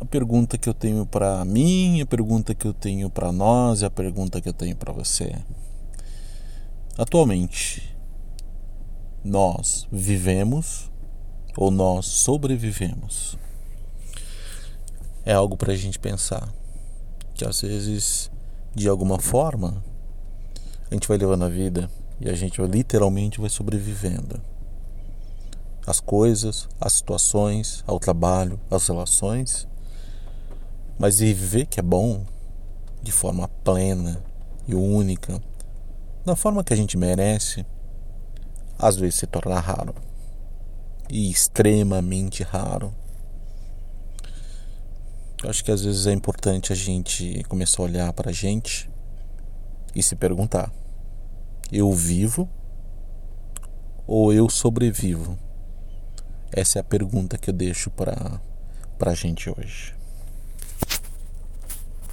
a pergunta que eu tenho para mim, a pergunta que eu tenho para nós e a pergunta que eu tenho para você. Atualmente, nós vivemos ou nós sobrevivemos? É algo para a gente pensar. Que às vezes, de alguma forma, a gente vai levando a vida e a gente literalmente vai sobrevivendo. As coisas, as situações, ao trabalho, as relações. Mas viver que é bom, de forma plena e única, da forma que a gente merece, às vezes se torna raro. E extremamente raro. Eu acho que às vezes é importante a gente começar a olhar para a gente e se perguntar: eu vivo ou eu sobrevivo? Essa é a pergunta que eu deixo para a gente hoje.